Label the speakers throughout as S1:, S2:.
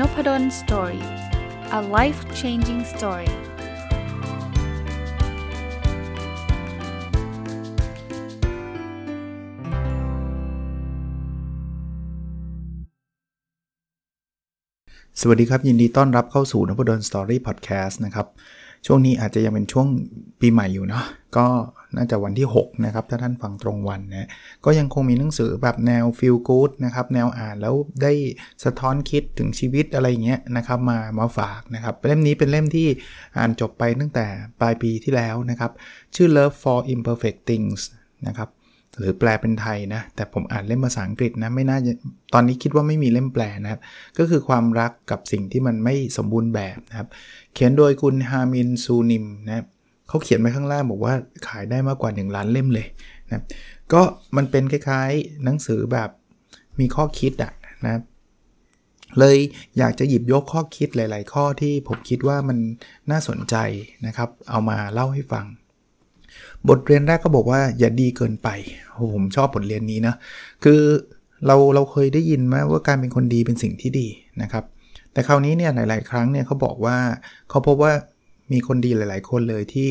S1: Nopadol story a life changing story สวัสดีครับ ยินดีต้อนรับเข้าสู่นพดล story podcast นะครับ ช่วงนี้อาจจะยังเป็นช่วงปีใหม่อยู่เนาะ ก็น่าจะวันที่ 6 นะครับ ถ้าท่านฟังตรงวันนะก็ยังคงมีหนังสือแบบแนว feel good นะครับ แนวอ่านแล้วได้สะท้อนคิดถึงชีวิตอะไรเงี้ยนะครับมามาฝากนะครับ เล่มนี้เป็นเล่มที่อ่านจบไปตั้งแต่ปลายปีที่แล้วนะครับ ชื่อ Love for Imperfect Things นะครับหรือแปลเป็นไทยนะ แต่ผมอ่านเล่มภาษาอังกฤษนะไม่น่าจะตอนนี้คิดว่าไม่มีเล่มแปลนะครับ ก็คือความรักกับสิ่งที่มันไม่สมบูรณ์แบบนะครับ เขียนโดยคุณฮามินซูนิมนะครับ เขาเขียนไว้ข้างล่างบอกว่าขายได้มากกว่า 1 ล้านเล่มเลยนะก็มันเป็นคล้ายๆหนังสือแบบมีข้อคิดอะนะเลยอยากจะหยิบยกข้อคิดหลาย ๆ ข้อที่ผมคิดว่ามันน่าสนใจนะครับ เอามาเล่าให้ฟัง บทเรียนแรกก็บอกว่าอย่าดีเกินไปโอ้ผมชอบบทเรียนนี้นะคือเราเราเคยได้ยินไหมว่าการเป็นคนดีเป็นสิ่งที่ดีนะครับ แต่คราวนี้เนี่ยหลาย ๆ ครั้งเนี่ยเขาบอกว่าเขาพบว่า มีคนดีหลาย ๆ คนเลยที่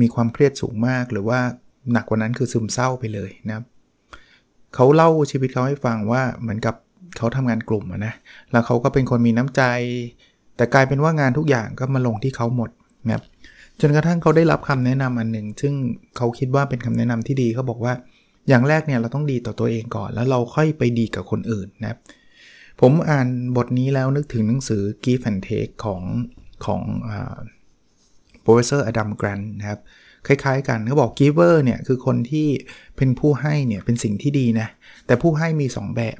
S1: มีความเครียดสูงมาก หรือว่าหนักกว่านั้นคือซึมเศร้าไปเลยนะครับเขาเล่าชีวิตเขาให้ฟังว่าเหมือนกับเขาทำงานกลุ่มนะแล้วเขาก็เป็นคนมีน้ำใจ แต่กลายเป็นว่างานทุกอย่างก็มาลงที่เขาหมดนะครับจนกระทั่งเขาได้รับคำแนะนำอันหนึ่ง ซึ่งเขาคิดว่าเป็นคำแนะนำที่ดีเขาบอกว่าอย่างแรกเนี่ยเราต้องดีต่อตัวเองก่อน แล้วเราค่อยไปดีกับคนอื่นนะครับผมอ่านบทนี้แล้วนึกถึงหนังสือ Give and Take ของ ของ professor Adam Grant นะครับ คล้ายๆ กันเขาบอก giver เนี่ยคือคนที่เป็นผู้ให้เนี่ยเป็นสิ่งที่ดีนะ แต่ผู้ให้มี 2 แบบ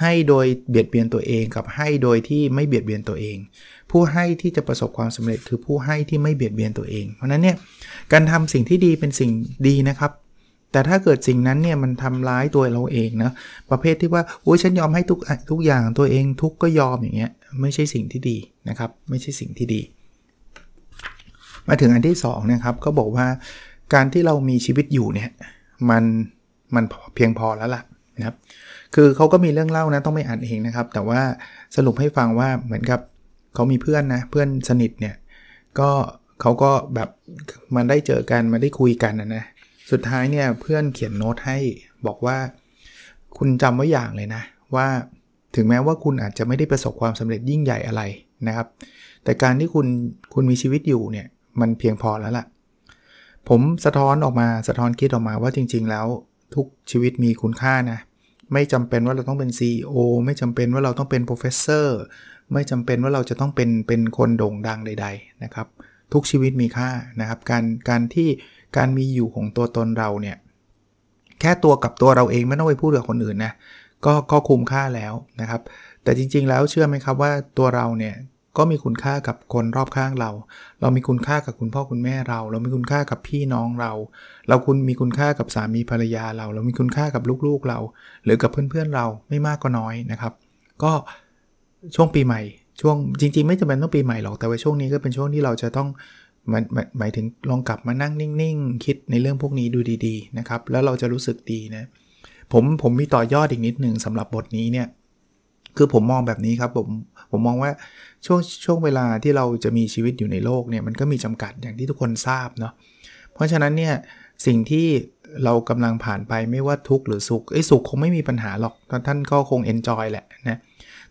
S1: ให้โดยเบียดเบียนตัวเองกับให้โดยที่ไม่เบียดเบียนตัวเอง ผู้ให้ที่จะประสบความสำเร็จคือผู้ให้ที่ไม่เบียดเบียนตัวเอง เพราะนั้นเนี่ยการทำสิ่งที่ดีเป็นสิ่งดีนะครับ แต่ถ้าเกิดสิ่งนั้นเนี่ยมันทำร้ายตัวเราเองนะประเภทที่ว่าโอ้ยฉันยอมให้ทุกทุกอย่างตัวเองทุกก็ยอมอย่างเงี้ยไม่ใช่สิ่งที่ดีนะครับ ไม่ใช่สิ่งที่ดี มาถึงอันที่2นะครับก็บอกว่าการที่เรามีชีวิตอยู่เนี่ยมันมันเพียงพอแล้วล่ะนะครับ คือเขาก็มีเรื่องเล่านะต้องไม่อ่านเองนะครับ แต่ว่าสรุปให้ฟังว่าเหมือนกับเขามีเพื่อนนะเพื่อนสนิทเนี่ยก็เขาก็แบบมันได้เจอกันมาได้คุยกันนะนะ สุดท้ายเนี่ยเพื่อนเขียนโน้ตให้บอกว่า คุณจำไว้อย่างเลยนะ ว่าถึงแม้ว่าคุณอาจจะไม่ได้ประสบความสำเร็จยิ่งใหญ่อะไรนะครับ แต่การที่คุณคุณมีชีวิตอยู่เนี่ยมันเพียงพอแล้วล่ะ ผมสะท้อนออกมาสะท้อนคิดออกมาว่าจริง ๆ แล้วทุกชีวิตมีคุณค่านะ ไม่จำเป็นว่าเราต้องเป็น CEO ไม่จำเป็นว่าเราต้องเป็น professor ไม่จำเป็นว่าเราจะต้องเป็นเป็นคนโด่งดังใด ๆนะครับ ทุกชีวิตมีค่านะครับ การการที่ การมีอยู่ของตัวตนเราเนี่ยแค่ตัวกับตัวเราเองไม่ต้องไปพูดกับคนอื่นนะก็ก็คุ้มค่าแล้วนะครับ แต่จริงๆ แล้วเชื่อไหมครับว่าตัวเราเนี่ยก็มีคุณค่ากับคนรอบข้างเรา เรามีคุณค่ากับคุณพ่อคุณแม่เรา เรามีคุณค่ากับพี่น้องเรา เราคุณมีคุณค่ากับสามีภรรยาเรา เรามีคุณค่ากับลูกๆเรา หรือกับเพื่อนๆเราไม่มากก็น้อยนะครับ ก็ช่วงปีใหม่ช่วงจริงๆ ไม่จำเป็นต้องปีใหม่หรอกแต่ว่าช่วงนี้ก็เป็นช่วงที่เราจะต้อง มายหมายถึงลองกลับมานั่งนิ่งๆ คิดในเรื่องพวกนี้ดูดีๆนะครับ แล้วเราจะรู้สึกดีนะผมผมมีต่อยอดอีกนิดหนึ่งสำหรับบทนี้เนี่ยคือผมมองแบบนี้ครับผมผมมองว่าช่วงช่วงเวลาที่เราจะมีชีวิตอยู่ในโลกเนี่ยมันก็มีจำกัดอย่างที่ทุกคนทราบเนาะเพราะฉะนั้นเนี่ยสิ่งที่เรากำลังผ่านไปไม่ว่าทุกข์หรือสุขไอ้สุขคงไม่มีปัญหาหรอกท่านก็คง enjoy แหละนะ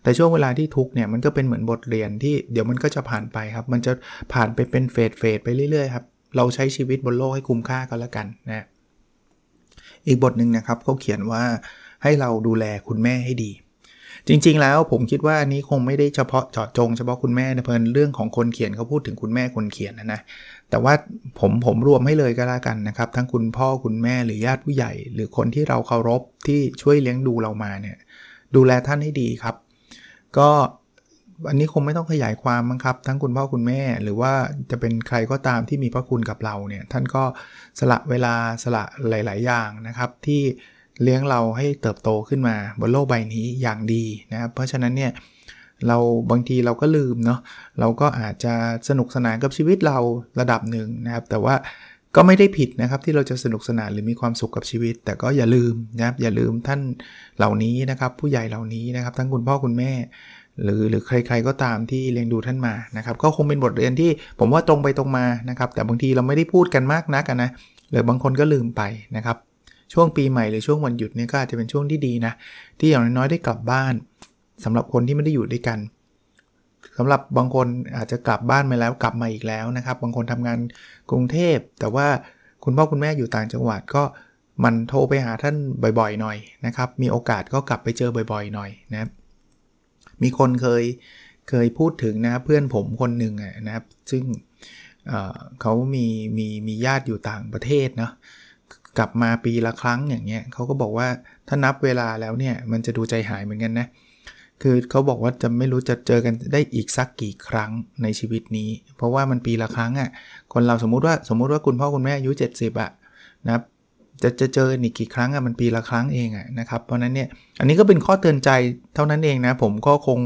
S1: แต่ช่วงเวลาที่ทุกข์เนี่ยมันก็เป็นเหมือนบทเรียนที่เดี๋ยวมันก็จะผ่านไปครับ มันจะผ่านไปเป็น phase phase ไปเรื่อยๆครับ เราใช้ชีวิตบนโลกให้คุ้มค่าก็แล้วกันนะ อีกบทหนึ่งนะครับเขาเขียนว่าให้เราดูแลคุณแม่ให้ดี จริง ๆ แล้วผมคิดว่าอันนี้คงไม่ได้เฉพาะเจาะจงเฉพาะคุณแม่นะเผอิญเรื่องของคนเขียนเขาพูดถึงคุณแม่คนเขียนนะนะแต่ว่าผมผมรวมให้เลยก็แล้วกันนะครับ ทั้งคุณพ่อคุณแม่หรือญาติผู้ใหญ่ หรือคนที่เราเคารพที่ช่วยเลี้ยงดูเรามาเนี่ยดูแลท่านให้ดีครับ ก็อันนี้คงไม่ต้องขยายความมั้งครับ ทั้งคุณพ่อคุณแม่ หรือว่าจะเป็นใครก็ตามที่มีพระคุณกับเราเนี่ยท่านก็สละเวลาสละหลาย ๆ อย่างนะครับ ที่เลี้ยงเราให้เติบโตขึ้นมาบนโลกใบนี้อย่างดีนะครับ เพราะฉะนั้นเนี่ยเราบางทีเราก็ลืมเนาะเราก็อาจจะสนุกสนานกับชีวิตเราระดับหนึ่งนะครับ แต่ว่า ก็ไม่ได้ผิดนะครับที่เราจะสนุกสนานหรือมีความสุขกับชีวิต แต่ก็อย่าลืมนะครับอย่าลืมท่านเหล่านี้นะครับ ผู้ใหญ่เหล่านี้นะครับ ทั้งคุณพ่อคุณแม่ หรือหรือใคร ๆก็ตามที่เลี้ยงดูท่านมานะครับ ก็คงเป็นบทเรียนที่ผมว่าตรงไปตรงมานะครับ แต่บางทีเราไม่ได้พูดกันมากนักนะหรือบางคนก็ลืมไปนะครับช่วงปีใหม่หรือช่วงวันหยุดเนี่ยก็อาจจะเป็นช่วงที่ดีนะที่อย่างน้อยๆได้กลับบ้านสำหรับคนที่ไม่ได้อยู่ด้วยกัน สำหรับบางคนอาจจะกลับบ้านมาแล้วกลับมาอีกแล้วนะครับ บางคนทำงานกรุงเทพ แต่ว่าคุณพ่อคุณแม่อยู่ต่างจังหวัดก็มันโทรไปหาท่านบ่อยๆ หน่อยนะครับ มีโอกาสก็กลับไปเจอบ่อยๆ หน่อยนะมีคนเคยเคยพูดถึงนะเพื่อนผมคนหนึ่งนะครับ ซึ่งเเขามีมีมีญาติอยู่ต่างประเทศเนาะกลับมาปีละครั้งอย่างเงี้ยเขาก็บอกว่าถ้านับเวลาแล้วเนี่ยมันจะดูใจหายเหมือนกันนะ คือเขาบอกว่าจะไม่รู้จะเจอกันได้อีกสักกี่ครั้งในชีวิตนี้ เพราะว่ามันปีละครั้งอะ่ะคนเราสมมุติว่าสมมุติว่าคุณพ่อคุณแม่อายุ 70อะ่ะนะครับ จะจะเจออีกกี่ครั้งอะมันปีละครั้งเองอะนะครับ เพราะนั้นเนี่ยอันนี้ก็เป็นข้อเตือนใจเท่านั้นเองนะ ผมก็คง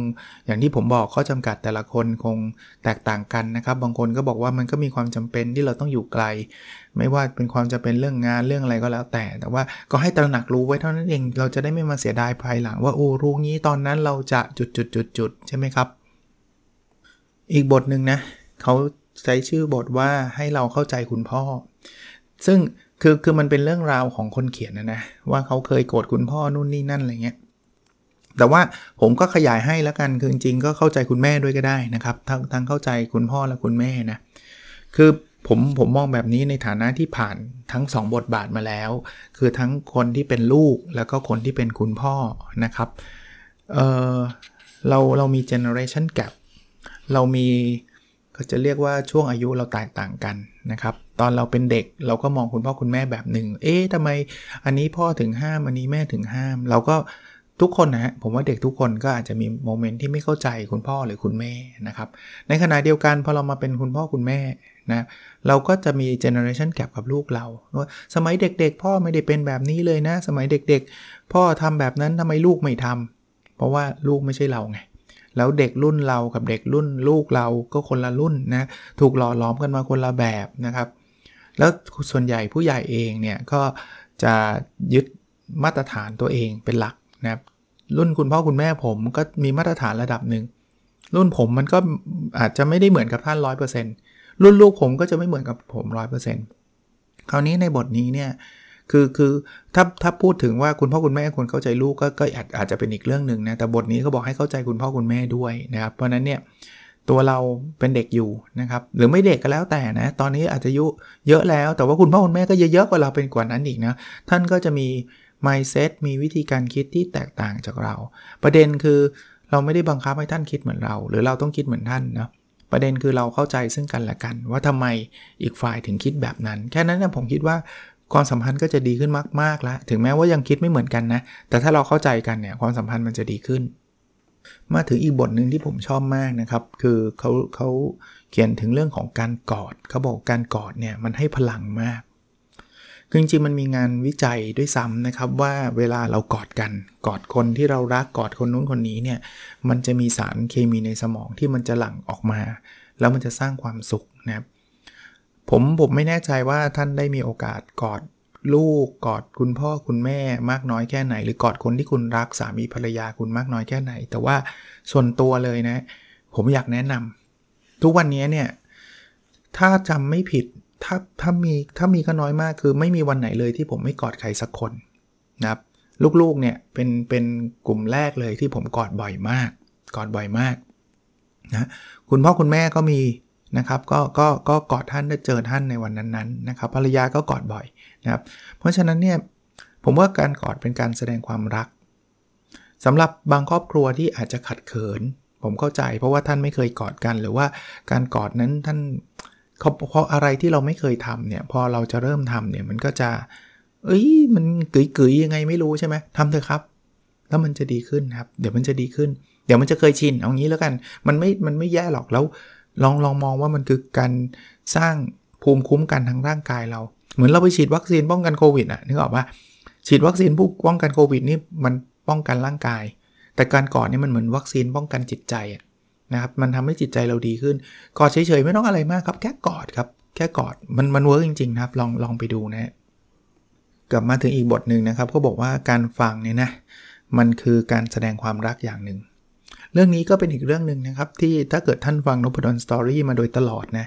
S1: อย่างที่ผมบอกข้อจำกัดแต่ละคนคงแตกต่างกันนะครับ บางคนก็บอกว่ามันก็มีความจำเป็นที่เราต้องอยู่ไกล ไม่ว่าเป็นความจะเป็นเรื่องงานเรื่องอะไรก็แล้วแต่ แต่ว่าก็ให้ตระหนักรู้ไว้เท่านั้นเอง เราจะได้ไม่มาเสียดายภายหลัง ว่าโอ้รู้งี้ตอนนั้นเราจะจุดจุดจุดจุดใช่ไหมครับ อีกบทหนึ่งนะเขาใช้ชื่อบทว่าให้เราเข้าใจคุณพ่อ ซึ่ง คือคือมันเป็นเรื่องราวของคนเขียนนะนะว่าเขาเคยโกรธคุณพ่อนู่นนี่นั่นอะไรเงี้ยแต่ว่าผมก็ขยายให้แล้วกันคือจริงก็เข้าใจคุณแม่ด้วยก็ได้นะครับทั้งทั้งเข้าใจคุณพ่อและคุณแม่นะคือผมผมมองแบบนี้ในฐานะที่ผ่านทั้ง 2 บทบาทมาแล้ว คือทั้งคนที่เป็นลูกแล้วก็คนที่เป็นคุณพ่อนะครับเออเราเรามี generation gap เรามี ก็จะเรียกว่าช่วงอายุเราแตกต่างกันนะครับ ตอนเราเป็นเด็กเราก็มองคุณพ่อคุณแม่แบบหนึ่ง เอ๊ะทำไมอันนี้พ่อถึงห้าม อันนี้แม่ถึงห้าม เราก็ทุกคนนะฮะผมว่าเด็กทุกคนก็อาจจะมี moment ที่ไม่เข้าใจคุณพ่อหรือคุณแม่นะครับ ในขณะเดียวกันพอเรามาเป็นคุณพ่อคุณแม่นะเราก็จะมี generation gap กับลูกเราว่าสมัยเด็กๆ พ่อไม่ได้เป็นแบบนี้เลยนะ สมัยเด็กๆ พ่อทำแบบนั้นทำไมลูกไม่ทำเพราะว่าลูกไม่ใช่เราไง แล้วเด็กรุ่นเรากับเด็กรุ่นลูกเราก็คนละรุ่นนะถูกหล่อหลอมกันมาคนละแบบนะครับ แล้วส่วนใหญ่ผู้ใหญ่เองเนี่ยก็จะยึดมาตรฐานตัวเองเป็นหลักนะครับรุ่นคุณพ่อคุณแม่ผมก็มีมาตรฐานระดับหนึ่งรุ่นผมมันก็อาจจะไม่ได้เหมือนกับท่าน 100%รุ่นลูกผมก็จะไม่เหมือนกับผม 100%คราวนี้ในบทนี้เนี่ย คือคือถ้าถ้าพูดถึงว่าคุณพ่อคุณแม่ควรเข้าใจลูกก็ก็อาจอาจจะเป็นอีกเรื่องหนึ่งนะแต่บทนี้เขาบอกให้เข้าใจคุณพ่อคุณแม่ด้วยนะครับ เพราะนั้นเนี่ยตัวเราเป็นเด็กอยู่นะครับหรือไม่เด็กก็แล้วแต่นะตอนนี้อาจจะยุเยอะแล้ว แต่ว่าคุณพ่อคุณแม่ก็เยอะกว่าเราเป็นกว่านั้นอีกนะท่านก็จะมี mindset มีวิธีการคิดที่แตกต่างจากเรา ประเด็นคือเราไม่ได้บังคับให้ท่านคิดเหมือนเรา หรือเราต้องคิดเหมือนท่านนะประเด็นคือเราเข้าใจซึ่งกันและกัน ว่าทำไมอีกฝ่ายถึงคิดแบบนั้น แค่นั้นนะผมคิดว่า ความสัมพันธ์ก็จะดีขึ้นมากๆแล้วถึงแม้ว่ายังคิดไม่เหมือนกันนะ แต่ถ้าเราเข้าใจกันเนี่ยความสัมพันธ์มันจะดีขึ้น มาถึงอีกบทหนึ่งที่ผมชอบมากนะครับ คือเขาเขาเขียนถึงเรื่องของการกอดเขาบอกการกอดเนี่ยมันให้พลังมากคือจริงๆมันมีงานวิจัยด้วยซ้ำนะครับว่าเวลาเรากอดกันกอดคนที่เรารักกอดคนนู้นคนนี้เนี่ยมันจะมีสารเคมีในสมองที่มันจะหลั่งออกมา แล้วมันจะสร้างความสุขนะครับ ผมผมไม่แน่ใจว่าท่านได้มีโอกาสกอดลูกกอดคุณพ่อคุณแม่มากน้อยแค่ไหน หรือกอดคนที่คุณรักสามีภรรยาคุณมากน้อยแค่ไหน แต่ว่าส่วนตัวเลยนะ ผมอยากแนะนำทุกวันนี้เนี่ย ถ้าจำไม่ผิดถ้าถ้ามีถ้ามีก็น้อยมากคือไม่มีวันไหนเลยที่ผมไม่กอดใครสักคนนะครับลูกๆเนี่ยเป็นเป็นกลุ่มแรกเลยที่ผมกอดบ่อยมาก กอดบ่อยมากนะคุณพ่อคุณแม่ก็มี นะครับก็ก็ก็กอดท่านได้เจอท่านในวันนั้นๆนะครับภรรยาก็กอดบ่อยนะครับเพราะฉะนั้นเนี่ยผมว่าการกอดเป็นการแสดงความรักสำหรับบางครอบครัวที่อาจจะขัดเขิน ผมเข้าใจ เพราะว่าท่านไม่เคยกอดกัน หรือว่าการกอดนั้นท่านเพราะอะไรที่เราไม่เคยทำเนี่ยพอเราจะเริ่มทำเนี่ยมันก็จะ เอ้ยมันกึ๋ยๆยังไงไม่รู้ใช่ไหมทำเถอะครับ แล้วมันจะดีขึ้นครับ เดี๋ยวมันจะดีขึ้น เดี๋ยวมันจะเคยชินเอางี้แล้วกัน มันไม่มันไม่แย่หรอกแล้ว ลองลองมองว่ามันคือการสร้างภูมิคุ้มกันทางร่างกายเรา เหมือนเราไปฉีดวัคซีนป้องกันโควิดอะนึกออกปะฉีดวัคซีนผู้ป้องกันโควิดนี่มันป้องกันร่างกาย แต่การกอดนี่มันเหมือนวัคซีนป้องกันจิตใจนะครับมันทำให้จิตใจเราดีขึ้นกอดเฉยๆไม่ต้องอะไรมากครับ แค่กอดครับแค่กอดมันมัน work จริงๆนะครับลองลองไปดูนะ กลับมาถึงอีกบทหนึ่งนะครับเขาบอกว่าการฟังเนี่ยนะมันคือการแสดงความรักอย่างหนึ่ง เรื่องนี้ก็เป็นอีกเรื่องหนึ่งนะครับ ที่ถ้าเกิดท่านฟังนพดล story มาโดยตลอดนะ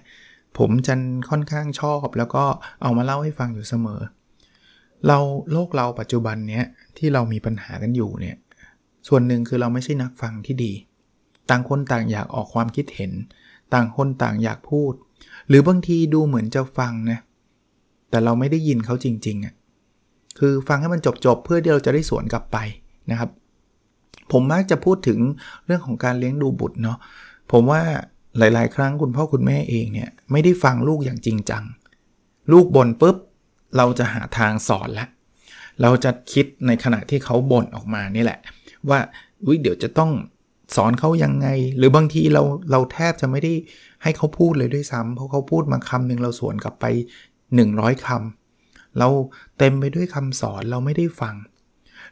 S1: ผมจะค่อนข้างชอบแล้วก็เอามาเล่าให้ฟังอยู่เสมอ เราโลกเราปัจจุบันเนี้ยที่เรามีปัญหากันอยู่เนี่ยส่วนหนึ่งคือเราไม่ใช่นักฟังที่ดี ต่างคนต่างอยากออกความคิดเห็น ต่างคนต่างอยากพูด หรือบางทีดูเหมือนจะฟังนะแต่เราไม่ได้ยินเขาจริงๆอะ่ะคือฟังให้มันจบๆเพื่อที่เราจะได้สวนกลับไปนะครับ ผมมักจะพูดถึงเรื่องของการเลี้ยงดูบุตรเนาะผมว่าหลาย ๆ ครั้งคุณพ่อคุณแม่เองเนี่ยไม่ได้ฟังลูกอย่างจริงจัง ลูกบ่นปุ๊บ เราจะหาทางสอนล้วเราจะคิดในขณะที่เขาบ่นออกมานี่แหละ ว่าอุ้ยเดี๋ยวจะต้องสอนเขายังไง หรือบางทีเราเราแทบจะไม่ได้ให้เขาพูดเลยด้วยซ้ำเพราะเขาพูดมาคำหนึ่งเราสวนกลับไป 100คำเราเต็มไปด้วยคำสอนเราไม่ได้ฟัง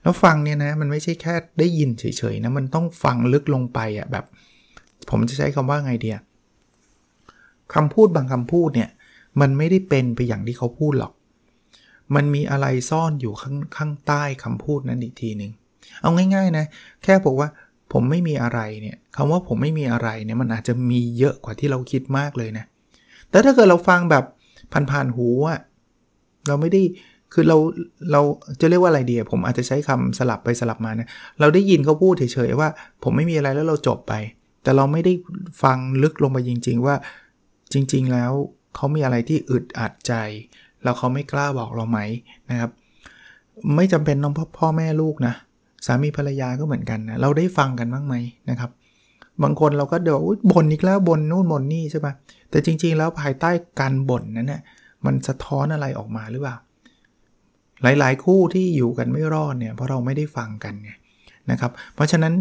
S1: แล้วฟังเนี่ยนะมันไม่ใช่แค่ได้ยินเฉยๆนะมันต้องฟังลึกลงไปอะ่ะแบบ ผมจะใช้คำว่าไงเดียคำพูดบางคำพูดเนี่ยมันไม่ได้เป็นไปอย่างที่เขาพูดหรอก มันมีอะไรซ่อนอยู่ข้างข้างใต้คำพูดนั้นอีกทีหนึ่งเอาง่ายๆนะแค่บอกว่าผมไม่มีอะไรเนี่ยคำว่าผมไม่มีอะไรเนี่ยมันอาจจะมีเยอะกว่าที่เราคิดมากเลยนะ แต่ถ้าเกิดเราฟังแบบผ่านๆหูอะเราไม่ได้ คือเราเราจะเรียกว่าอะไรดีผมอาจจะใช้คำสลับไปสลับมานะเราได้ยินเขาพูดเฉยๆว่า ผมไม่มีอะไรแล้วเราจบไป แต่เราไม่ได้ฟังลึกลงไปจริง ๆ ว่าจริง ๆ แล้วเขามีอะไรที่อึดอัดใจ แล้วเขาไม่กล้าบอกเราไหมนะครับ ไม่จำเป็นต้องพ่อพ่อแม่ลูกนะสามีภรรยาก็เหมือนกันนะเราได้ฟังกันบ้างไหมนะครับ บางคนเราก็เดี๋ยวบ่นอีกแล้วบ่นนู่นบ่นนี่ใช่ปะแต่จริง ๆ แล้วภายใต้การบ่นนั้นนี่ยมันสะท้อนอะไรออกมาหรือเปล่า หลายๆ คู่ที่อยู่กันไม่รอดเนี่ยเพราะเราไม่ได้ฟังกันไงนะครับเพราะฉะนั้น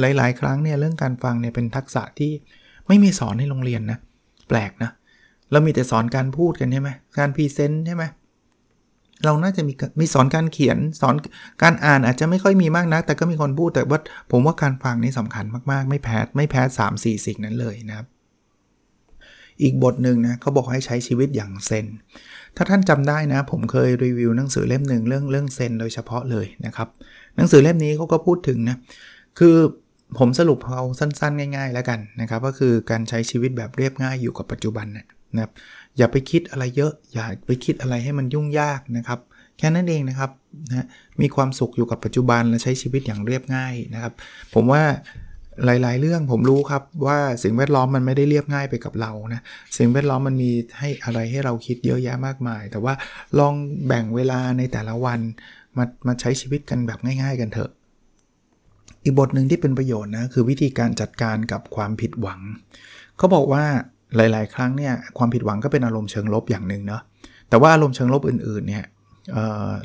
S1: หลาย ๆ ครั้งเนี่ยเรื่องการฟังเนี่ยเป็นทักษะที่ไม่มีสอนในโรงเรียนนะแปลกนะเรามีแต่สอนการพูดกันใช่ไหมการ present ใช่ไหมเราน่าจะมีมีสอนการเขียนสอนการอ่านอาจจะไม่ค่อยมีมากนัก แต่ก็มีคนพูดแต่ว่าผมว่าการฟังนี่สำคัญมากๆ ไม่แพ้ไม่แพ้3 4 สิ่งนั้นเลยนะครับ อีกบทหนึ่งนะเขาบอกให้ใช้ชีวิตอย่างเซน ถ้าท่านจำได้นะ ผมเคยรีวิวหนังสือเล่มหนึ่งเรื่องเรื่องเซนโดยเฉพาะเลยนะครับ หนังสือเล่มนี้เขาก็พูดถึงนะ คือผมสรุปเอาสั้นๆ ง่าย ๆ แล้วกันนะครับ ก็คือการใช้ชีวิตแบบเรียบง่ายอยู่กับปัจจุบันนะครับ อย่าไปคิดอะไรเยอะ อย่าไปคิดอะไรให้มันยุ่งยากนะครับ แค่นั้นเองนะครับนะมีความสุขอยู่กับปัจจุบันและใช้ชีวิตอย่างเรียบง่ายนะครับ ผมว่า หลาย ๆ เรื่องผมรู้ครับว่าสิ่งแวดล้อมมันไม่ได้เรียบง่ายไปกับเรานะสิ่งแวดล้อมมันมีให้อะไรให้เราคิดเยอะแยะมากมาย แต่ว่าลองแบ่งเวลาในแต่ละวันมามาใช้ชีวิตกันแบบง่าย ๆ กันเถอะ อีกบทหนึ่งที่เป็นประโยชน์นะคือวิธีการจัดการกับความผิดหวังเขาบอกว่าหลาย ๆ ครั้งเนี่ยความผิดหวังก็เป็นอารมณ์เชิงลบอย่างหนึ่งเนาะแต่ว่าอารมณ์เชิงลบอื่น ๆ เนี่ยเ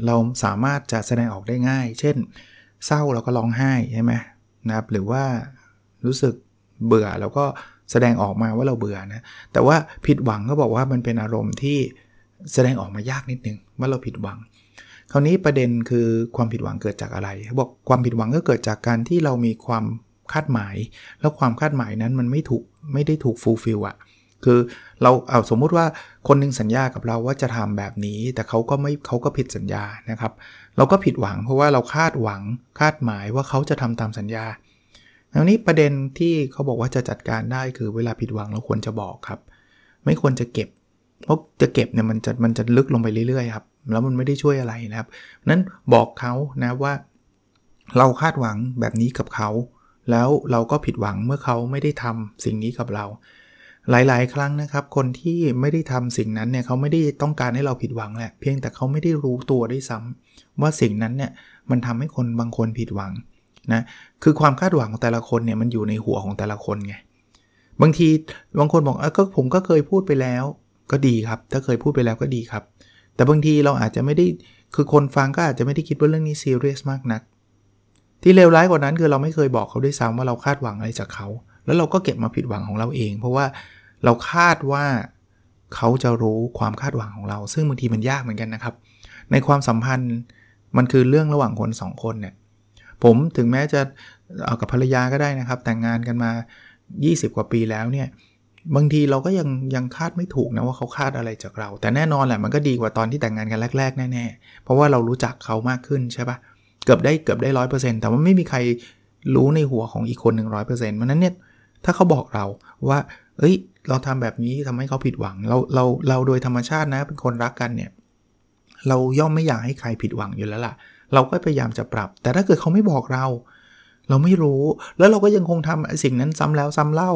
S1: เราสามารถจะแสดงออกได้ง่าย เช่น เศร้าเราก็ร้องไห้ใช่ไหมนะครับหรือว่า รู้สึกเบื่อเราก็แสดงออกมาว่าเราเบื่อนะ แต่ว่าผิดหวังก็บอกว่ามันเป็นอารมณ์ที่แสดงออกมายากนิดนึงว่าเราผิดหวัง คราวนี้ประเด็นคือความผิดหวังเกิดจากอะไรเขาบอกความผิดหวังก็เกิดจากการที่เรามีความคาดหมาย แล้วความคาดหมายนั้นมันไม่ถูกไม่ได้ถูกฟูลฟิลอะคือเราเอาสมมุติว่าคนนึงสัญญากับเราว่าจะทำแบบนี้ แต่เขาก็ไม่เขาก็ผิดสัญญานะครับ เราก็ผิดหวังเพราะว่าเราคาดหวังคาดหมายว่าเขาจะทำตามสัญญา ทีนี้ประเด็นที่เขาบอกว่าจะจัดการได้คือเวลาผิดหวังเราควรจะบอกครับ ไม่ควรจะเก็บ เพราะจะเก็บเนี่ยมันจะมันจะลึกลงไปเรื่อยๆครับแล้วมันไม่ได้ช่วยอะไรนะครับนั้นบอกเขานะว่าเราคาดหวังแบบนี้กับเขา แล้วเราก็ผิดหวังเมื่อเขาไม่ได้ทำสิ่งนี้กับเรา หลายๆ ครั้งนะครับ คนที่ไม่ได้ทำสิ่งนั้นเนี่ยเขาไม่ได้ต้องการให้เราผิดหวังแหละเพียงแต่เขาไม่ได้รู้ตัวได้ซ้ำว่าสิ่งนั้นเนี่ยมันทำให้คนบางคนผิดหวัง นะคือความคาดหวังของแต่ละคนเนี่ยมันอยู่ในหัวของแต่ละคนไงบางทีบางคนบอกเออก็ผมก็เคยพูดไปแล้ว ก็ดีครับ ถ้าเคยพูดไปแล้วก็ดีครับ แต่บางทีเราอาจจะไม่ได้คือคนฟังก็อาจจะไม่ได้คิดว่าเรื่องนี้ซีเรียสมากนัก ที่เลวร้ายกว่านั้นคือเราไม่เคยบอกเขาด้วยซ้ำว่าเราคาดหวังอะไรจากเขา แล้วเราก็เก็บมาผิดหวังของเราเอง เพราะว่าเราคาดว่าเขาจะรู้ความคาดหวังของเรา ซึ่งบางทีมันยากเหมือนกันนะครับ ในความสัมพันธ์มันคือเรื่องระหว่างคน 2 คนเนี่ย ผมถึงแม้จะเอากับภรรยาก็ได้นะครับ แต่งงานกันมา 20 กว่าปีแล้วเนี่ยบางทีเราก็ยังยังคาดไม่ถูกนะว่าเขาคาดอะไรจากเรา แต่แน่นอนแหละมันก็ดีกว่าตอนที่แต่งงานกันแรก ๆ แน่ๆเพราะว่าเรารู้จักเขามากขึ้นใช่ปะเกือบได้เกือบได้ร้อยเปอร์เซ็นต์แต่ว่าไม่มีใครรู้ในหัวของอีกคนหนึ่งร้อยเปอร์เซ็นต์มันนั้นเนี่ยถ้าเขาบอกเราว่า เอ้ย เราทำแบบนี้ทำให้เขาผิดหวัง เราเราเราโดยธรรมชาตินะเป็นคนรักกันเนี่ย เราย่อมไม่อยากให้ใครผิดหวังอยู่แล้วล่ะ เราก็พยายามจะปรับ แต่ถ้าเกิดเขาไม่บอกเรา เราไม่รู้ แล้วเราก็ยังคงทำสิ่งนั้นซ้ำแล้วซ้ำเล่า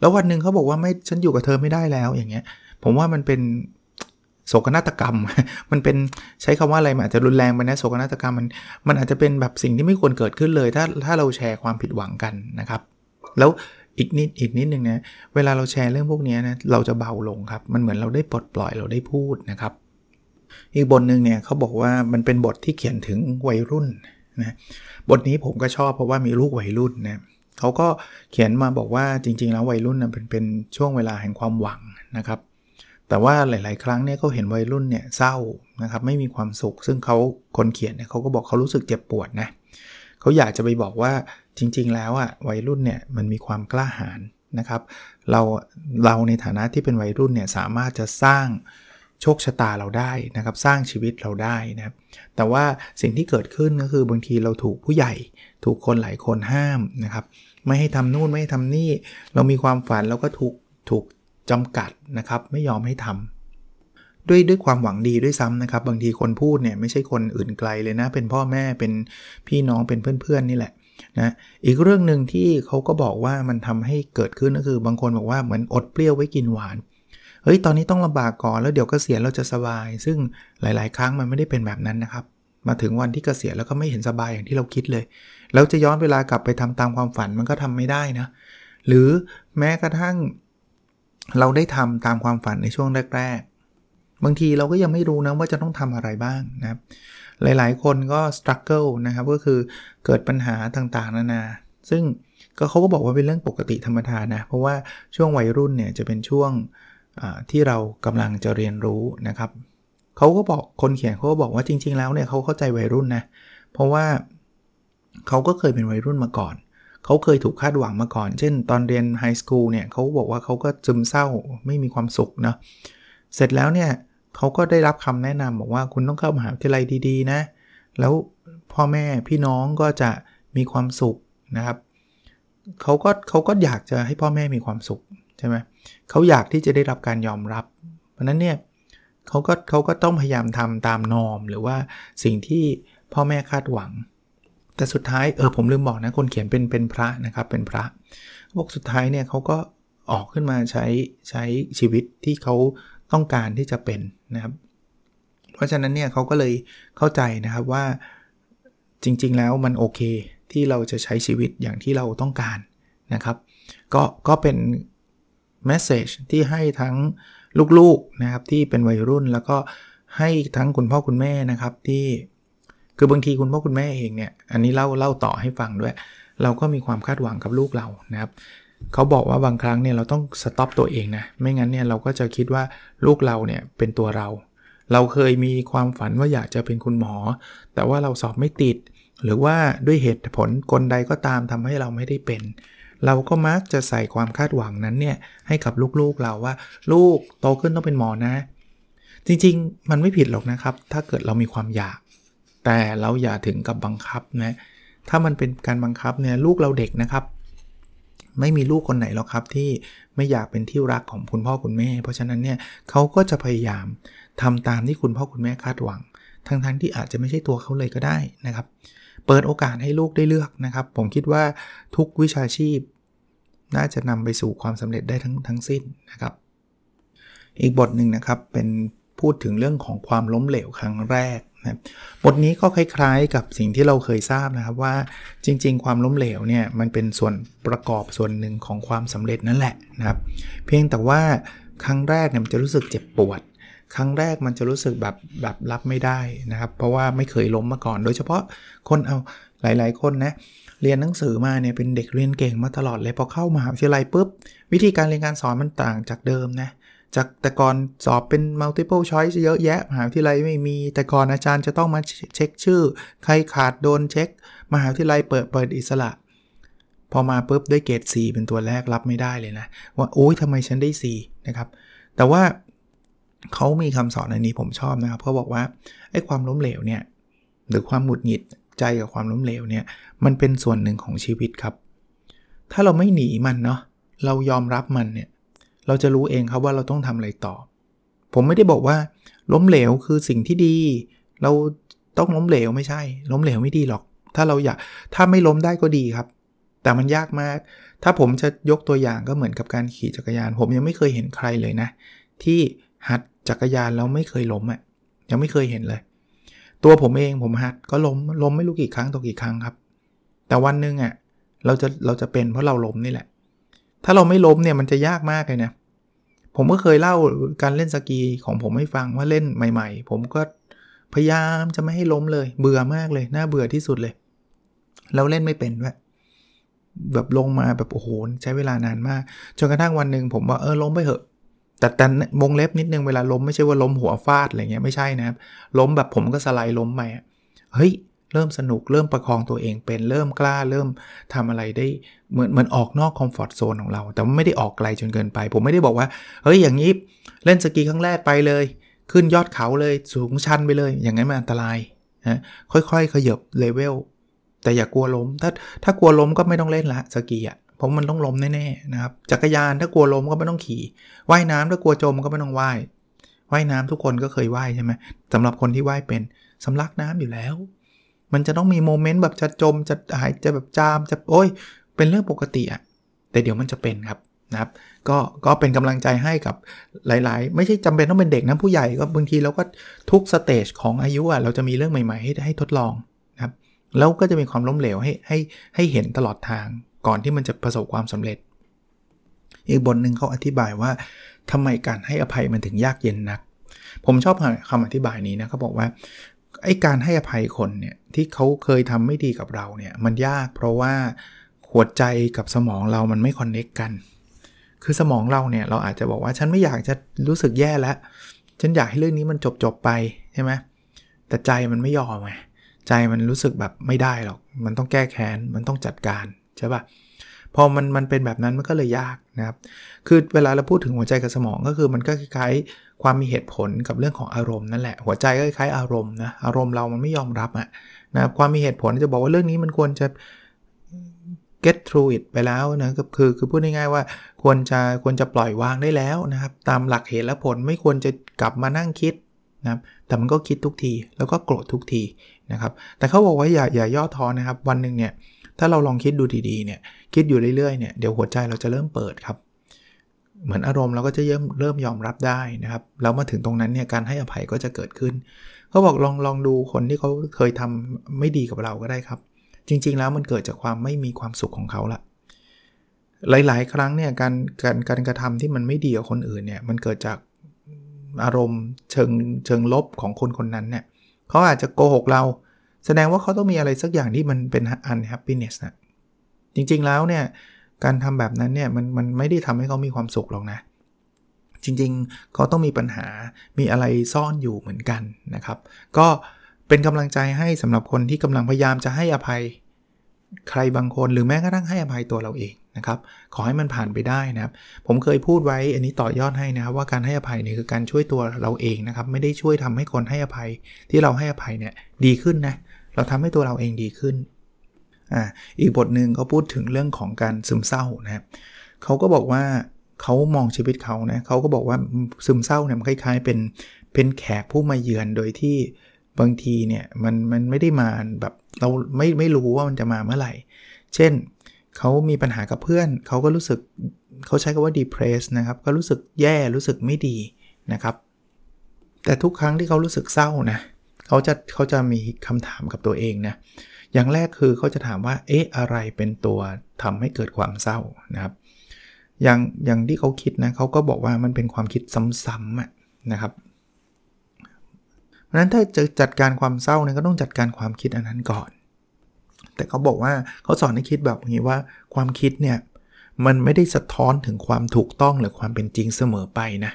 S1: แล้ววันหนึ่งเขาบอกว่าไม่ฉันอยู่กับเธอไม่ได้แล้วอย่างเงี้ย ผมว่ามันเป็นโศกนาฏกรรม มันเป็นใช้คำว่าอะไรมันอาจจะรุนแรงไปนะโศกนาฏกรรมมันมันอาจจะเป็นแบบสิ่งที่ไม่ควรเกิดขึ้นเลย ถ้าถ้าเราแชร์ความผิดหวังกันนะครับ แล้วอีกนิดอีกนิดนึงนะเวลาเราแชร์เรื่องพวกนี้นะเราจะเบาลงครับ มันเหมือนเราได้ปลดปล่อยเราได้พูดนะครับ อีกบทหนึ่งเนี่ยเขาบอกว่ามันเป็นบทที่เขียนถึงวัยรุ่นนะบทนี้ผมก็ชอบเพราะว่ามีลูกวัยรุ่นนะเขาก็เขียนมาบอกว่าจริง ๆ แล้ววัยรุ่นนะเป็นเป็นช่วงเวลาแห่งความหวังนะครับ แต่ว่าหลาย ๆ ครั้งเนี่ยเขาเห็นวัยรุ่นเนี่ยเศร้านะครับไม่มีความสุข ซึ่งเขาคนเขียนเนี่ยเขาก็บอกเขารู้สึกเจ็บปวดนะเขาอยากจะไปบอกว่าจริง ๆ แล้วอะ่ะวัยรุ่นเนี่ยมันมีความกล้าหาญนะครับ เราเราในฐานะที่เป็นวัยรุ่นเนี่ยสามารถจะสร้าง โชคชะตาเราได้นะครับ สร้างชีวิตเราได้นะครับ แต่ว่าสิ่งที่เกิดขึ้นก็คือบางทีเราถูกผู้ใหญ่ ถูกคนหลายคนห้ามนะครับ ไม่ให้ทำนู่นไม่ให้ทำนี่ เรามีความฝันเราก็ถูกถูกจำกัดนะครับ ไม่ยอมให้ทำด้วยด้วยความหวังดีด้วยซ้ำนะครับ บางทีคนพูดเนี่ยไม่ใช่คนอื่นไกลเลยนะ เป็นพ่อแม่เป็นพี่น้องเป็นเพื่อนๆนี่แหละนะอีกเรื่องหนึ่งที่เขาก็บอกว่ามันทำให้เกิดขึ้นก็คือบางคนบอกว่าเหมือนอดเปรี้ยวไว้กินหวาน เฮ้ยตอนนี้ต้องลำบากก่อนแล้วเดี๋ยวกเกษียณเราจะสบาย ซึ่งหลาย ๆ ครั้งมันไม่ได้เป็นแบบนั้นนะครับ มาถึงวันที่เกษียณแล้วก็ไม่เห็นสบายอย่างที่เราคิดเลยแล้วจะย้อนเวลากลับไปทำตามความฝันมันก็ทำไม่ได้นะ หรือแม้กระทั่งเราได้ทำตามความฝันในช่วงแรก ๆ บางทีเราก็ยังไม่รู้นะว่าจะต้องทำอะไรบ้างนะครับ หลายๆ คนก็สครัลเกิลนะครับก็คือเกิดปัญหาต่างๆ นานา ซึ่งก็เขาก็บอกว่าเป็นเรื่องปกติธรรมดานะ เพราะว่าช่วงวัยรุ่นเนี่ยจะเป็นช่วง ที่เรากำลังจะเรียนรู้นะครับเขาก็บอกคนเขียนเขาก็บอกว่าจริง ๆ แล้วเนี่ยเขาเข้าใจวัยรุ่นนะเพราะว่าเขาก็เคยเป็นวัยรุ่นมาก่อน เขาเคยถูกคาดหวังมาก่อน เช่น ตอนเรียนไฮสคูลเนี่ยเขาบอกว่าเขาก็ซึมเศร้าไม่มีความสุขนะเสร็จแล้วเนี่ยเขาก็ได้รับคำแนะนำบอกว่าคุณต้องเข้ามหาวิทยาลัยดีๆนะ แล้วพ่อแม่พี่น้องก็จะมีความสุขนะครับเขาก็เขาก็อยากจะให้พ่อแม่มีความสุขใช่ไหม เขาอยากที่จะได้รับการยอมรับ เพราะนั้นเนี่ยเขาก็เขาก็ต้องพยายามทำตามนอม หรือว่าสิ่งที่พ่อแม่คาดหวัง แต่สุดท้ายเออผมลืมบอกนะคนเขียนเป็นเป็นพระนะครับเป็นพระบอกสุดท้ายเนี่ยเขาก็ออกขึ้นมาใช้ใช้ชีวิตที่เขาต้องการที่จะเป็นนะครับ เพราะฉะนั้นเนี่ยเขาก็เลยเข้าใจนะครับว่าจริง ๆ แล้วมันโอเคที่เราจะใช้ชีวิตอย่างที่เราต้องการนะครับ ก็ก็เป็น แมสเซจที่ให้ทั้งลูกๆนะครับที่เป็นวัยรุ่นแล้วก็ให้ทั้งคุณพ่อคุณแม่นะครับที่คือบางทีคุณพ่อคุณแม่เองเนี่ยอันนี้เล่าเล่าต่อให้ฟังด้วย เราก็มีความคาดหวังกับลูกเรานะครับเขาบอกว่าบางครั้งเนี่ยเราต้องสต็อปตัวเองนะไม่งั้นเนี่ยเราก็จะคิดว่าลูกเราเนี่ยเป็นตัวเรา เราเคยมีความฝันว่าอยากจะเป็นคุณหมอ แต่ว่าเราสอบไม่ติด หรือว่าด้วยเหตุผลกลใดก็ตามทำให้เราไม่ได้เป็น เราก็มักจะใส่ความคาดหวังนั้นเนี่ยให้กับลูกๆเราว่า ลูกโตขึ้นต้องเป็นหมอนะ จริงๆ มันไม่ผิดหรอกนะครับ ถ้าเกิดเรามีความอยาก แต่เราอย่าถึงกับบังคับนะถ้ามันเป็นการบังคับเนี่ยลูกเราเด็กนะครับ ไม่มีลูกคนไหนหรอกครับที่ไม่อยากเป็นที่รักของคุณพ่อคุณแม่ เพราะฉะนั้นเนี่ยเขาก็จะพยายามทำตามที่คุณพ่อคุณแม่คาดหวัง ทั้งๆทที่อาจจะไม่ใช่ตัวเขาเลยก็ได้นะครับ เปิดโอกาสให้ลูกได้เลือกนะครับ ผมคิดว่าทุกวิชาชีพ น่าจะนำไปสู่ความสำเร็จได้ทั้งทั้งสิ้นนะครับ อีกบทหนึ่งนะครับเป็นพูดถึงเรื่องของความล้มเหลวครั้งแรกนะบทนี้ก็คล้ายๆกับสิ่งที่เราเคยทราบนะครับว่าจริง ๆ ความล้มเหลวเนี่ยมันเป็นส่วนประกอบส่วนหนึ่งของความสำเร็จนั่นแหละนะครับ เพียงแต่ว่าครั้งแรกเนี่ยมันจะรู้สึกเจ็บปวด ครั้งแรกมันจะรู้สึกแบบแบบรับไม่ได้นะครับ เพราะว่าไม่เคยล้มมาก่อน โดยเฉพาะคนเอาหลาย ๆ คนนะ เรียนหนังสือมาเนี่ยเป็นเด็กเรียนเก่งมาตลอดเลยพอเข้ามหาวิทยาลัยปุ๊บ วิธีการเรียนการสอนมันต่างจากเดิมนะจากแต่ก่อนสอบเป็น multiple choice เยอะแยะมหาวิทยาลัยไม่มี แต่ก่อนอาจารย์จะต้องมาเช็คชื่อ ใครขาดโดนเช็ค มหาวิทยาลัยเปิดเปิดอิสระ พอมาปุ๊บได้เกรด 4 เป็นตัวแรกรับไม่ได้เลยนะ ว่าโอ๊ยทำไมฉันได้ 4 นะครับ แต่ว่าเขามีคำสอนในนี้ผมชอบนะครับเขาบอกว่าไอ้ความล้มเหลวเนี่ยหรือความหงุดหงิด ใจกับความล้มเหลวเนี่ยมันเป็นส่วนหนึ่งของชีวิตครับ ถ้าเราไม่หนีมันเนาะเรายอมรับมันเนี่ยเราจะรู้เองครับว่าเราต้องทำอะไรต่อ ผมไม่ได้บอกว่า ล้มเหลวคือสิ่งที่ดี เราต้องล้มเหลวไม่ใช่ ล้มเหลวไม่ดีหรอก ถ้าเราอยากถ้าไม่ล้มได้ก็ดีครับ แต่มันยากมาก ถ้าผมจะยกตัวอย่างก็เหมือนกับการขี่จักรยาน ผมยังไม่เคยเห็นใครเลยนะ ที่หัดจักรยานแล้วไม่เคยล้มอะ่ะยังไม่เคยเห็นเลย ตัวผมเองผมหัดก็ล้มล้มไม่รู้กี่ครั้งต่อกี่ครั้งครับ แต่วันหนึ่งอะ่ะเราจะเราจะเป็นเพราะเราล้มนี่แหละ ถ้าเราไม่ล้มเนี่ยมันจะยากมากเลยนะผมก็เคยเล่าการเล่นสกีของผมให้ฟังว่าเล่นใหม่ ๆ ผมก็พยายามจะไม่ให้ล้มเลย เบื่อมากเลยน่าเบื่อที่สุดเลยแล้วเล่นไม่เป็นด้วยแบบลงมาแบบโอ้โหใช้เวลานานมาก จนกระทั่งวันหนึ่งผมว่าเออล้มไปเถอะ แต่แต่วงเล็บนิดนึงเวลาล้มไม่ใช่ว่าล้มหัวฟาดอะไรเงี้ยไม่ใช่นะครับ ล้มแบบผมก็สไลด์ล้มไปเฮ้ยเริ่มสนุกเริ่มประคองตัวเองเป็นเริ่มกล้าเริ่มทำอะไรได้เหมือนเหมือนออกนอก comfort zone ของเรา แต่ไม่ได้ออกไกลจนเกินไป ผมไม่ได้บอกว่า เฮ้ยอย่างนี้เล่นสกีครั้งแรกไปเลย ขึ้นยอดเขาเลยสูงชันไปเลย อย่างนั้นมันอันตรายนะค่อยๆ ขยับเลเวลแต่อย่ากลัวล้ม ถ้าถ้ากลัวล้มก็ไม่ต้องเล่นละสกีอะ ราะมันต้องล้มแน่ๆนะครับ จักรยานถ้ากลัวล้มก็ไม่ต้องขี่ว่ายน้ำถ้ากลัวจมก็ไม่ต้องว่ายว่ายน้ำทุกคนก็เคยว่ายใช่ไหมสำหรับคนที่ว่ายเป็นสำลักน้ำอยู่แล้ว มันจะต้องมีโมเมนต์แบบจะจมจะหายจะแบบจามจะโอ้ยเป็นเรื่องปกติอะแต่เดี๋ยวมันจะเป็นครับนะครับ ก็ก็เป็นกำลังใจให้กับหลาย ๆ ไม่ใช่จำเป็นต้องเป็นเด็กนะผู้ใหญ่ก็บางทีเราก็ทุกสเตจของอายุอะเราจะมีเรื่องใหม่ ๆ ให้ให้ทดลองนะครับแล้วก็จะมีความล้มเหลวให้ให้ให้เห็นตลอดทาง ก่อนที่มันจะประสบความสำเร็จ อีกบทหนึ่งเขาอธิบายว่าทำไมการให้อภัยมันถึงยากเย็นนัก ผมชอบคำอธิบายนี้นะเขาบอกว่าไอ้การให้อภัยคนเนี่ยที่เขาเคยทำไม่ดีกับเราเนี่ยมันยากเพราะว่าหัวใจกับสมองเรามันไม่คอนเน็กกัน คือสมองเราเนี่ยเราอาจจะบอกว่าฉันไม่อยากจะรู้สึกแย่แล้ว ฉันอยากให้เรื่องนี้มันจบจบไปใช่ไหมแต่ใจมันไม่ยอมไงใจมันรู้สึกแบบไม่ได้หรอก มันต้องแก้แค้น มันต้องจัดการ ช่ปะพอมันมันเป็นแบบนั้นมันก็เลยยากนะครับ คือเวลาเราพูดถึงหัวใจกับสมองก็คือมันก็คล้ายๆความมีเหตุผลกับเรื่องของอารมณ์นั่นแหละ หัวใจก็คล้ายอารมณ์นะ อารมณ์เรามันไม่ยอมรับอะนะความมีเหตุผลจะบอกว่าเรื่องนี้มันควรจะ get through it ไปแล้วนะก็คือคือพูดง่ายๆว่าควรจะควรจะปล่อยวางได้แล้วนะครับ ตามหลักเหตุและผลไม่ควรจะกลับมานั่งคิดนะครับแต่มันก็คิดทุกทีแล้วก็โกรธทุกทีนะครับ แต่เขาบอกว่าอย่าอย่าย่อท้อนะครับ วันหนึ่งเนี่ย ถ้าเราลองคิดดูดีๆเนี่ยคิดอยู่เรื่อยๆเนี่ยเดี๋ยวหัวใจเราจะเริ่มเปิดครับ เหมือนอารมณ์เราก็จะเริ่มเริ่มยอมรับได้นะครับแล้วมาถึงตรงนั้นเนี่ยการให้อภัยก็จะเกิดขึ้นเขาบอกลองลองดูคนที่เขาเคยทำไม่ดีกับเราก็ได้ครับ จริง ๆ แล้วมันเกิดจากความไม่มีความสุขของเขาละหลาย ๆ ครั้งเนี่ยการการการกระทำที่มันไม่ดีกับคนอื่นเนี่ยมันเกิดจากอารมณ์เชิงเชิงลบของคนคนนั้นเนี่ยเขาอาจจะโกหกเรา แสดงว่าเขาต้องมีอะไรสักอย่างที่มันเป็น unhappiness นะจริงๆแล้วเนี่ยการทำแบบนั้นเนี่ยมันมันไม่ได้ทำให้เขามีความสุขหรอกนะ จริงๆ เขาต้องมีปัญหามีอะไรซ่อนอยู่เหมือนกันนะครับ ก็เป็นกำลังใจให้สำหรับคนที่กำลังพยายามจะให้อภัยใครบางคนหรือแม้กระทั่งให้อภัยตัวเราเองนะครับ ขอให้มันผ่านไปได้นะครับ ผมเคยพูดไว้อันนี้ต่อยอดให้นะครับ ว่าการให้อภัยเนี่ยคือการช่วยตัวเราเองนะครับ ไม่ได้ช่วยทำให้คนให้อภัยที่เราให้อภัยเนี่ยดีขึ้นนะเเราทำให้ตัวเราเองดีขึ้นอ่าอีกบทหนึ่งเขาพูดถึงเรื่องของการซึมเศร้านะครับเขาก็บอกว่าเขามองชีวิตเขานะเขาก็บอกว่าซึมเศร้าเนี่ยมันคล้ายๆเป็นเป็นแขกผู้มาเยือนโดยที่บางทีเนี่ยมันมันไม่ได้มาแบบเราไม่ไม่รู้ว่ามันจะมาเมื่อไหร่ เช่นเขามีปัญหากับเพื่อน เขาก็รู้สึกเขาใช้คำว่า depressed นะครับ ก็รู้สึกแย่รู้สึกไม่ดีนะครับ แต่ทุกครั้งที่เขารู้สึกเศร้านะ เขาจะเขาจะมีคำถามกับตัวเองนะอย่างแรกคือเขาจะถามว่าเอ๊ะอะไรเป็นตัวทำให้เกิดความเศร้านะครับอย่างอย่างที่เขาคิดนะเขาก็บอกว่ามันเป็นความคิดซ้ำๆนะครับเพราะนั้นถ้าจะจัดการความเศร้าเนี่ยก็ต้องจัดการความคิดอันนั้นก่อน แต่เขาบอกว่าเขาสอนให้คิดแบบนี้ว่าความคิดเนี่ยมันไม่ได้สะท้อนถึงความถูกต้องหรือความเป็นจริงเสมอไปนะ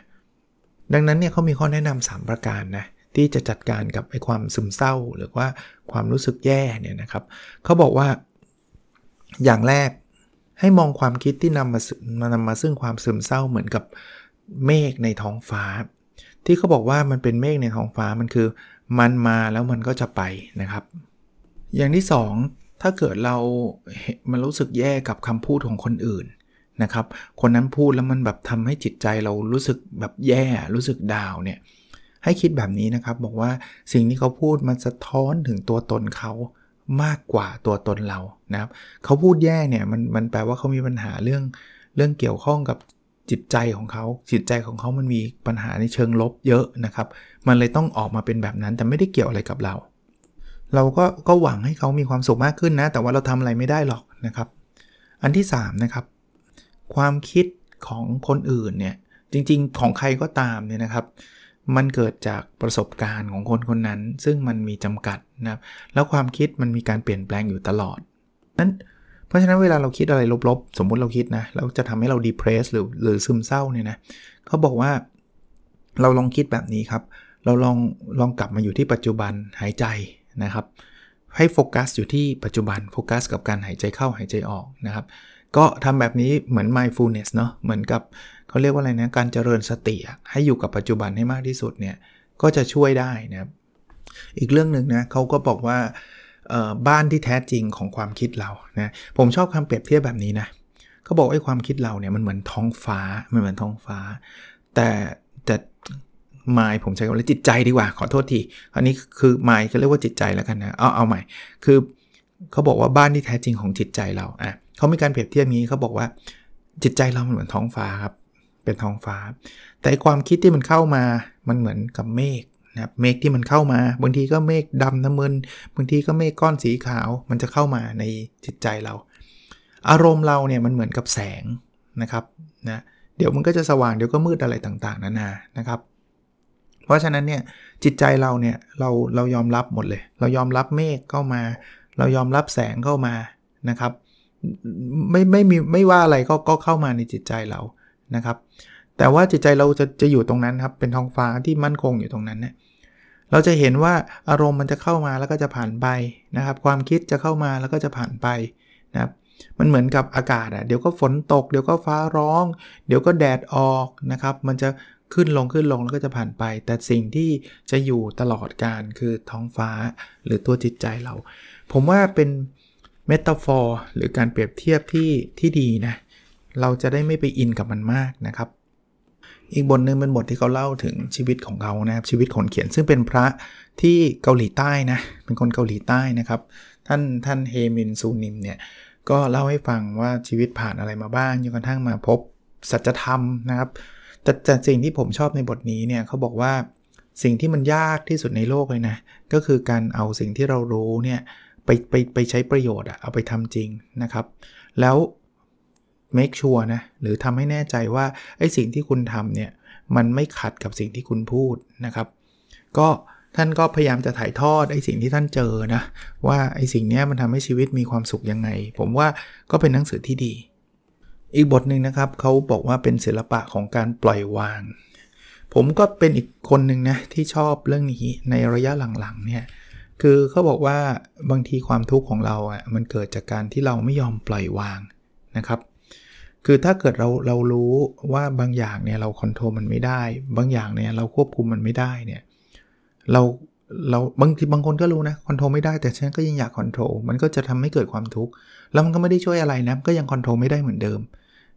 S1: ดังนั้นเนี่ยเขามีข้อแนะนำ3ประการนะ ที่จะจัดการกับไอ้ความซึมเศร้า หรือว่าความรู้สึกแย่เนี่ยนะครับเขาบอกว่า อย่างแรกให้มองความคิดที่นำมามานำมาซึ่งความซึมเศร้าเหมือนกับเมฆในท้องฟ้า ที่เขาบอกว่ามันเป็นเมฆในท้องฟ้ามันคือ มันมาแล้วมันก็จะไปนะครับ อย่างที่ 2 ถ้าเกิดเรามันรู้สึกแย่กับคำพูดของคนอื่นนะครับ คนนั้นพูดแล้วมันแบบทำให้จิตใจเรารู้สึกแบบแย่รู้สึกดาวเนี่ย ให้คิดแบบนี้นะครับ บอกว่าสิ่งที่เขาพูดมันสะท้อนถึงตัวตนเขามากกว่าตัวตนเรานะครับเขาพูดแย่เนี่ยมันมันแปลว่าเขามีปัญหาเรื่องเรื่องเกี่ยวข้องกับจิตใจของเขาจิตใจของเขามันมีปัญหาในเชิงลบเยอะนะครับ มันเลยต้องออกมาเป็นแบบนั้นแต่ไม่ได้เกี่ยวอะไรกับเรา เราก็ก็หวังให้เขามีความสุขมากขึ้นนะ แต่ว่าเราทำอะไรไม่ได้หรอกนะครับ อันที่3นะครับความคิดของคนอื่นเนี่ยจริง ๆ ของใครก็ตามเนี่ยนะครับ มันเกิดจากประสบการณ์ของคนคนนั้น ซึ่งมันมีจำกัดนะครับแล้วความคิดมันมีการเปลี่ยนแปลงอยู่ตลอดนั้นเพราะฉะนั้นเวลาเราคิดอะไรลบๆ สมมุติเราคิดนะแล้วจะทำให้เรา depress หรือหรือซึมเศร้าเนี่ยนะเขาบอกว่าเราลองคิดแบบนี้ครับ เราลองลองกลับมาอยู่ที่ปัจจุบันหายใจนะครับ ให้โฟกัสอยู่ที่ปัจจุบันโฟกัสกับการหายใจเข้าหายใจออกนะครับ ก็ทำแบบนี้เหมือน mindfulness เนาะเหมือนกับ เขาเรียกว่าอะไรนะการเจริญสติให้อยู่กับปัจจุบันให้มากที่สุดเนี่ยก็จะช่วยได้นะครับอีกเรื่องหนึ่งนะเขาก็บอกว่าบ้านที่แท้จริงของความคิดเรานะผมชอบคำเปรียบเทียบแบบนี้นะเขาบอกไอ้ความคิดเราเนี่ยมันเหมือนท้องฟ้ามันเหมือนท้องฟ้า แต่แต่มายผมใช้คำว่าจิตใจดีกว่า ขอโทษทีอันนี้คือมายเขาเรียกว่าจิตใจแล้วกันนะเอาเอาใหม่ คือเขาบอกว่าบ้านที่แท้จริงของจิตใจเราอะเขามีการเปรียบเทียบนี้เขาบอกว่าจิตใจเรามันเหมือนท้องฟ้าครับ เป็นท้องฟ้า แต่ความคิดที่มันเข้ามามันเหมือนกับเมฆนะเมฆที่มันเข้ามาบางทีก็เมฆดำน้ำมันบางทีก็เมฆก้อนสีขาว มันจะเข้ามาในจิตใจเรา อารมณ์เราเนี่ยมันเหมือนกับแสงนะครับนะเดี๋ยวมันก็จะสว่างเดี๋ยวก็มืดอะไรต่างๆนานานะครับ เพราะฉะนั้นเนี่ยจิตใจเราเนี่ยเราเรายอมรับหมดเลย เรายอมรับเมฆเข้ามา เรายอมรับแสงเข้ามานะครับ ไม่ไม่มีไม่ว่าอะไรก็ก็เข้ามาในจิตใจเรา นะครับแต่ว่าจิตใจเราจะจะอยู่ตรงนั้นครับเป็นท้องฟ้าที่มั่นคงอยู่ตรงนั้นเนี่ยเราจะเห็นว่าอารมณ์มันจะเข้ามาแล้วก็จะผ่านไปนะครับ ความคิดจะเข้ามาแล้วก็จะผ่านไปนะครับมันเหมือนกับอากาศอะเดี๋ยวก็ฝนตก เดี๋ยวก็ฟ้าร้อง เดี๋ยวก็แดดออกนะครับ มันจะขึ้นลงขึ้นลงแล้วก็จะผ่านไป แต่สิ่งที่จะอยู่ตลอดการคือท้องฟ้าหรือตัวจิตใจเรา ผมว่าเป็นเมตาฟอร์หรือการเปรียบเทียบที่ที่ดีนะ เราจะได้ไม่ไปอินกับมันมากนะครับ อีกบทหนึ่งเป็นบทที่เขาเล่าถึงชีวิตของเขานะครับชีวิตคนเขียนซึ่งเป็นพระที่เกาหลีใต้นะเป็นคนเกาหลีใต้นะครับ ท่านท่านเฮมินซูนิมเนี่ยก็เล่าให้ฟังว่าชีวิตผ่านอะไรมาบ้างจนกระทั่งมาพบสัจธรรมนะครับแต่แต่สิ่งที่ผมชอบในบทนี้เนี่ยเขาบอกว่าสิ่งที่มันยากที่สุดในโลกเลยนะ ก็คือการเอาสิ่งที่เรารู้เนี่ยไปไปไปใช้ประโยชน์อะเอาไปทำจริงนะครับ แล้ว make sure นะ หรือทำให้แน่ใจว่าไอ้สิ่งที่คุณทำเนี่ย มันไม่ขัดกับสิ่งที่คุณพูดนะครับ ก็ท่านก็พยายามจะถ่ายทอดไอ้สิ่งที่ท่านเจอนะ ว่าไอ้สิ่งนี้มันทำให้ชีวิตมีความสุขยังไง ผมว่าก็เป็นหนังสือที่ดี อีกบทหนึ่งนะครับเขาบอกว่าเป็นศิลปะของการปล่อยวาง ผมก็เป็นอีกคนหนึ่งนะที่ชอบเรื่องนี้ในระยะหลังๆเนี่ยคือเขาบอกว่าบางทีความทุกข์ของเราอะมันเกิดจากการที่เราไม่ยอมปล่อยวางนะครับ คือถ้าเกิดเราเรารู้ว่าบางอย่างเนี่ยเราคอนโทรลมันไม่ได้ บางอย่างเนี่ยเราควบคุมมันไม่ได้เนี่ยเราเราบางทีบางคนก็รู้นะคอนโทรลไม่ได้แต่ฉันก็ยังอยากคอนโทรลมันก็จะทำให้เกิดความทุกข์แล้วมันก็ไม่ได้ช่วยอะไรนะก็ยังคอนโทรลไม่ได้เหมือนเดิม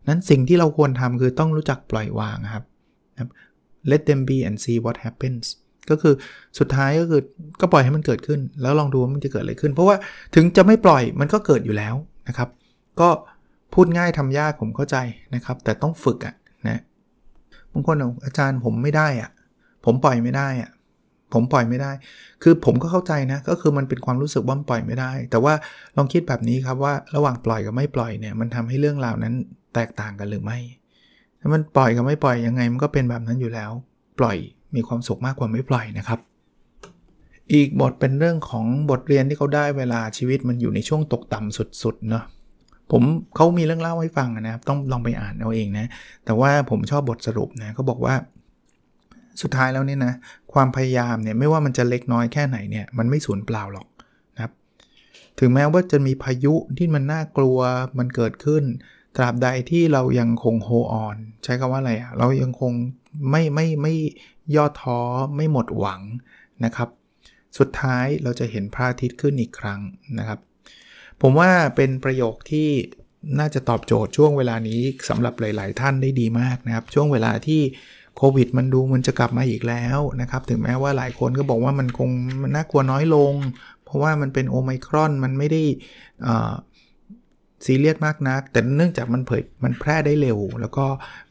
S1: นั้นสิ่งที่เราควรทำคือต้องรู้จักปล่อยวางครับ let them be and see what happens ก็คือสุดท้ายก็คือก็ปล่อยให้มันเกิดขึ้น แล้วลองดูว่ามันจะเกิดอะไรขึ้น เพราะว่าถึงจะไม่ปล่อยมันก็เกิดอยู่แล้วนะครับ ก็ พูดง่ายทำยากผมเข้าใจนะครับ แต่ต้องฝึกอะนะบางคนอกอาจารย์ผมไม่ได้อะผมปล่อยไม่ได้อะผมปล่อยไม่ได้ คือผมก็เข้าใจนะ ก็คือมันเป็นความรู้สึกว่าปล่อยไม่ได้ แต่ว่าลองคิดแบบนี้ครับว่าระหว่างปล่อยกับไม่ปล่อยเนี่ย มันทำให้เรื่องราวนั้นแตกต่างกันหรือไม่ ถ้ามันปล่อยกับไม่ปล่อยยังไงมันก็เป็นแบบนั้นอยู่แล้ว ปล่อยมีความสุขมากกว่าไม่ปล่อยนะครับ อีกบทเป็นเรื่องของบทเรียนที่เขาได้เวลาชีวิตมันอยู่ในช่วงตกต่ำสุดๆเนาะ ผมเขามีเรื่องเล่าให้ฟังนะครับ ต้องลองไปอ่านเอาเองนะ แต่ว่าผมชอบบทสรุปนะเขาบอกว่า สุดท้ายแล้วเนี่ยนะ ความพยายามเนี่ยไม่ว่ามันจะเล็กน้อยแค่ไหนเนี่ยมันไม่สูญเปล่าหรอกนะครับ ถึงแม้ว่าจะมีพายุที่มันน่ากลัวมันเกิดขึ้น ตราบใดที่เรายังคงโฮออน ใช้คำว่าอะไรอะเรายังคงไม่ไม่ไม่ย่อท้อไม่หมดหวังนะครับ สุดท้ายเราจะเห็นพระอาทิตย์ขึ้นอีกครั้งนะครับ ผมว่าเป็นประโยคที่น่าจะตอบโจทย์ช่วงเวลานี้สำหรับหลาย ๆ ท่านได้ดีมากนะครับ ช่วงเวลาที่โควิดมันดูมันจะกลับมาอีกแล้วนะครับ ถึงแม้ว่าหลายคนก็บอกว่ามันคงมันน่ากลัวน้อยลง เพราะว่ามันเป็นโอไมครอนมันไม่ได้ซีเรียสมากนัก แต่เนื่องจากมันเผยมันแพร่ได้เร็ว แล้วก็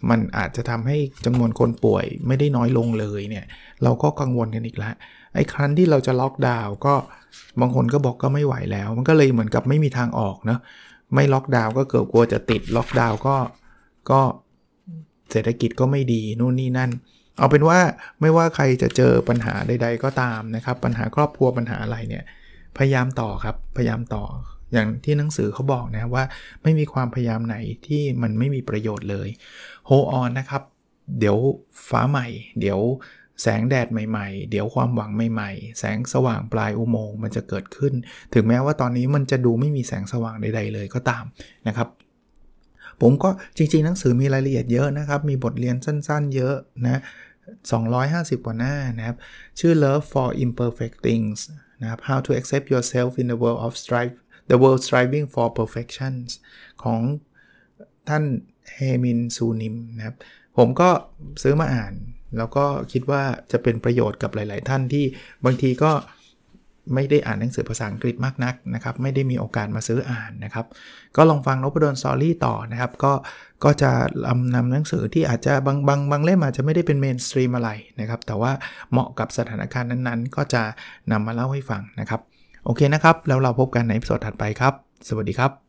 S1: มันอาจจะทำให้จำนวนคนป่วยไม่ได้น้อยลงเลยเนี่ย เราก็กังวลกันอีกแล้ว ไอ้ครั้นที่เราจะล็อกดาวน์ก็บางคนก็บอกก็ไม่ไหวแล้ว มันก็เลยเหมือนกับไม่มีทางออกเนะไม่ล็อกดาวน์ก็เกิดกลัวจะติดล็อกดาวน์ก็ก็เศรษฐกิจก็ไม่ดีนู่นนี่นั่น เอาเป็นว่าไม่ว่าใครจะเจอปัญหาใด ๆ ก็ตามนะครับ ปัญหาครอบครัวปัญหาอะไรเนี่ยพยายามต่อครับพยายามต่ออย่างที่หนังสือเขาบอกนะว่าไม่มีความพยายามไหนที่มันไม่มีประโยชน์เลยโฮออนนะครับ เดี๋ยวฟ้าใหม่ เดี๋ยว แสงแดดใหม่ๆ เดี๋ยวความหวังใหม่ๆ แสงสว่างปลายอุโมงค์มันจะเกิดขึ้น ถึงแม้ว่าตอนนี้มันจะดูไม่มีแสงสว่างใดๆเลยก็ตามนะครับ ผมก็จริงๆ หนังสือมีรายละเอียดเยอะนะครับ มีบทเรียนสั้นๆ เยอะนะ 250 กว่าหน้านะครับ ชื่อ Love for Imperfect Things นะครับ How to Accept Yourself in the World of Strive The World Striving for Perfection ของท่านเฮมินซูนิมนะครับ ผมก็ซื้อมาอ่าน แล้วก็คิดว่าจะเป็นประโยชน์กับหลาย ๆ ท่านที่บางทีก็ไม่ได้อ่านหนังสือภาษาอังกฤษมากนักนะครับ ไม่ได้มีโอกาสมาซื้ออ่านนะครับ ก็ลองฟังนพดล story ต่อนะครับ ก็ก็จะนำนำหนังสือที่อาจจะบางบางบางเล่มอาจจะไม่ได้เป็น mainstream อะไรนะครับ แต่ว่าเหมาะกับสถานการณ์นั้นๆ ก็จะนำมาเล่าให้ฟังนะครับ โอเคนะครับ แล้วเราพบกันในสดถัดไปครับ สวัสดีครับ